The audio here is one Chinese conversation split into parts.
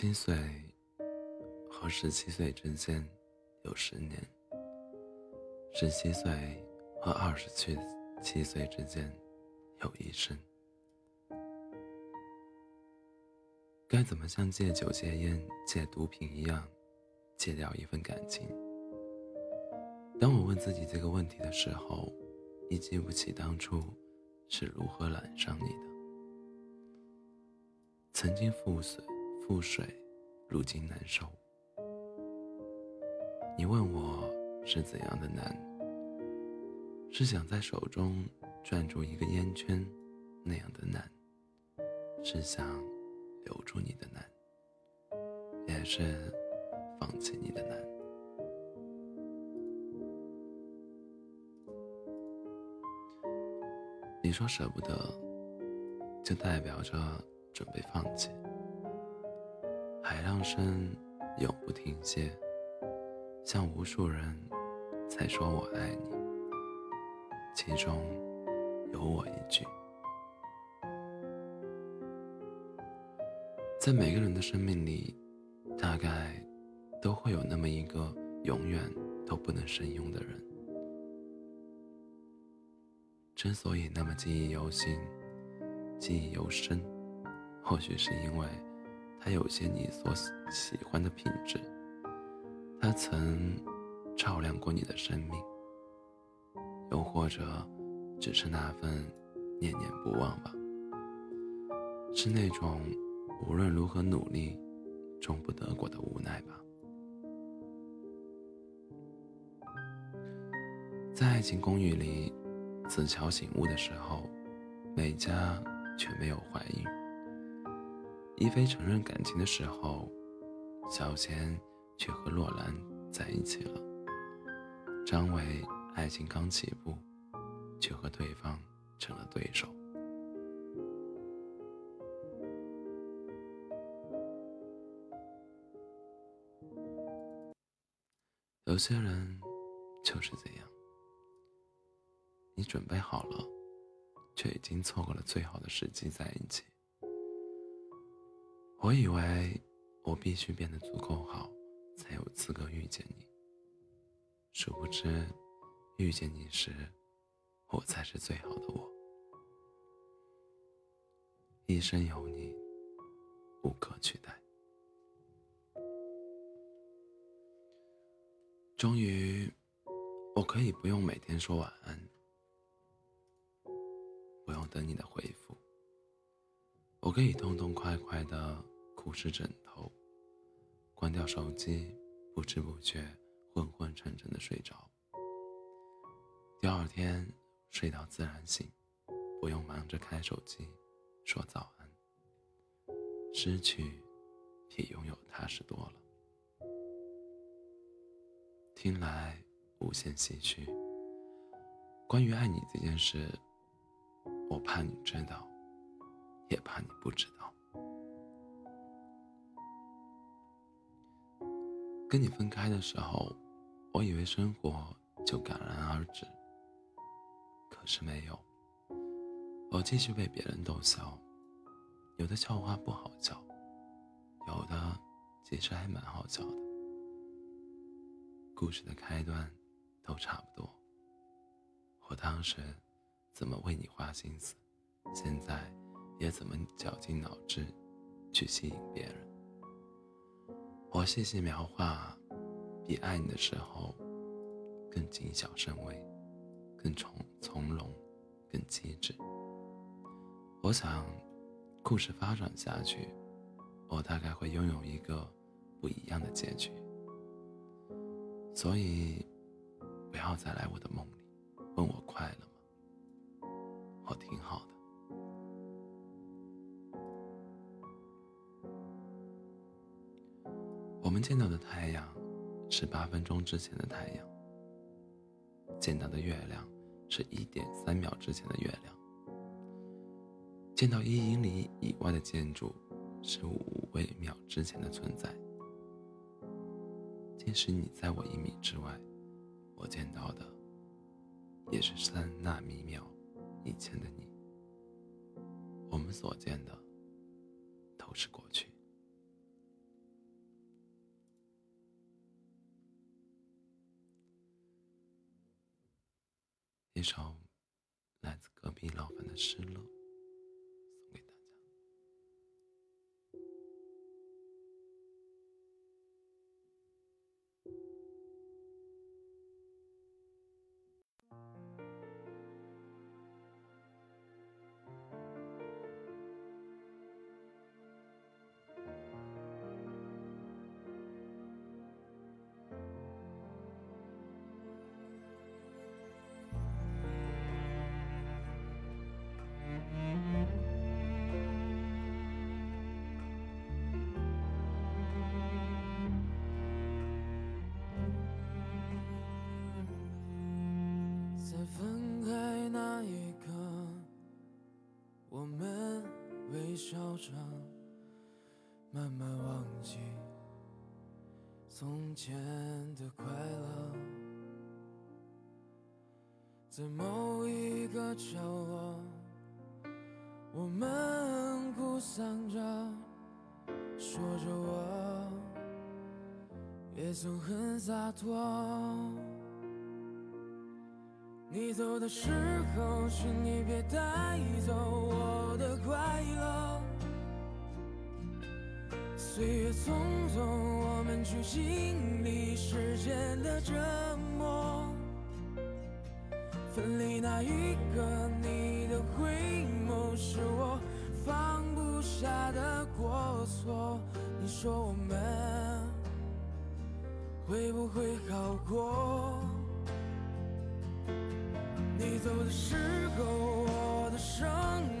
七岁和十七岁之间有十年，十七岁和二十七七岁之间有一生。该怎么像戒酒、戒烟、戒毒品一样戒掉一份感情？当我问自己这个问题的时候，已记不起当初是如何染上你的。曾经覆水，覆水，如今难收。你问我是怎样的难？是想在手中攥住一个烟圈那样的难？是想？留住你的难，也是放弃你的难。你说舍不得，就代表着准备放弃。海浪声永不停歇，像无数人在说我爱你，其中有我一句。在每个人的生命里，大概都会有那么一个永远都不能深拥的人。之所以那么记忆犹新、记忆犹深，或许是因为他有些你所喜欢的品质，他曾照亮过你的生命，又或者只是那份念念不忘吧，是那种。无论如何努力，终不得果的无奈吧。在爱情公寓里，子乔醒悟的时候，美嘉却没有怀孕；一菲承认感情的时候，小贤却和洛兰在一起了；张伟爱情刚起步，却和对方成了对手。有些人就是这样，你准备好了，却已经错过了最好的时机在一起。我以为我必须变得足够好，才有资格遇见你。殊不知，遇见你时，我才是最好的我。一生有你，无可取代。终于，我可以不用每天说晚安，不用等你的回复。我可以痛痛快快的不是枕头，关掉手机，不知不觉昏昏沉沉的睡着。第二天睡到自然醒，不用忙着开手机说早安。失去，比拥有踏实多了。听来无限唏嘘。关于爱你这件事，我怕你知道，也怕你不知道。跟你分开的时候，我以为生活就戛然而止，可是没有。我继续被别人逗笑，有的笑话不好笑，有的其实还蛮好笑的。故事的开端都差不多。我当时怎么为你花心思，现在也怎么绞尽脑汁去吸引别人。我细细描画，比爱你的时候更谨小慎微，更从从容，更机智。我想，故事发展下去，我大概会拥有一个不一样的结局。所以，不要再来我的梦里，问我快乐吗？我挺好的。我们见到的太阳，是八分钟之前的太阳；见到的月亮，是一点三秒之前的月亮；见到一英里以外的建筑，是五微秒之前的存在。即使你在我一米之外，我见到的也是三纳米秒以前的你。我们所见的都是过去，一首来自隔壁老樊的《失落》。慢慢忘记从前的快乐，在某一个角落，我们哭丧着，说着我也曾很洒脱。你走的时候，请你别带走我的快乐。岁月匆匆，我们去经历时间的折磨。分离那一刻，你的回眸是我放不下的过错。你说我们会不会好过？你走的时候，我的生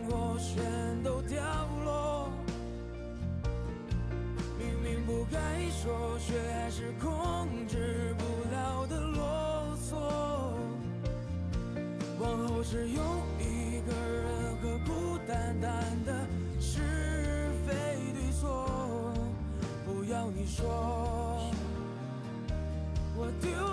活全都掉只有一个人和孤单单的是非对错不要你说。我丢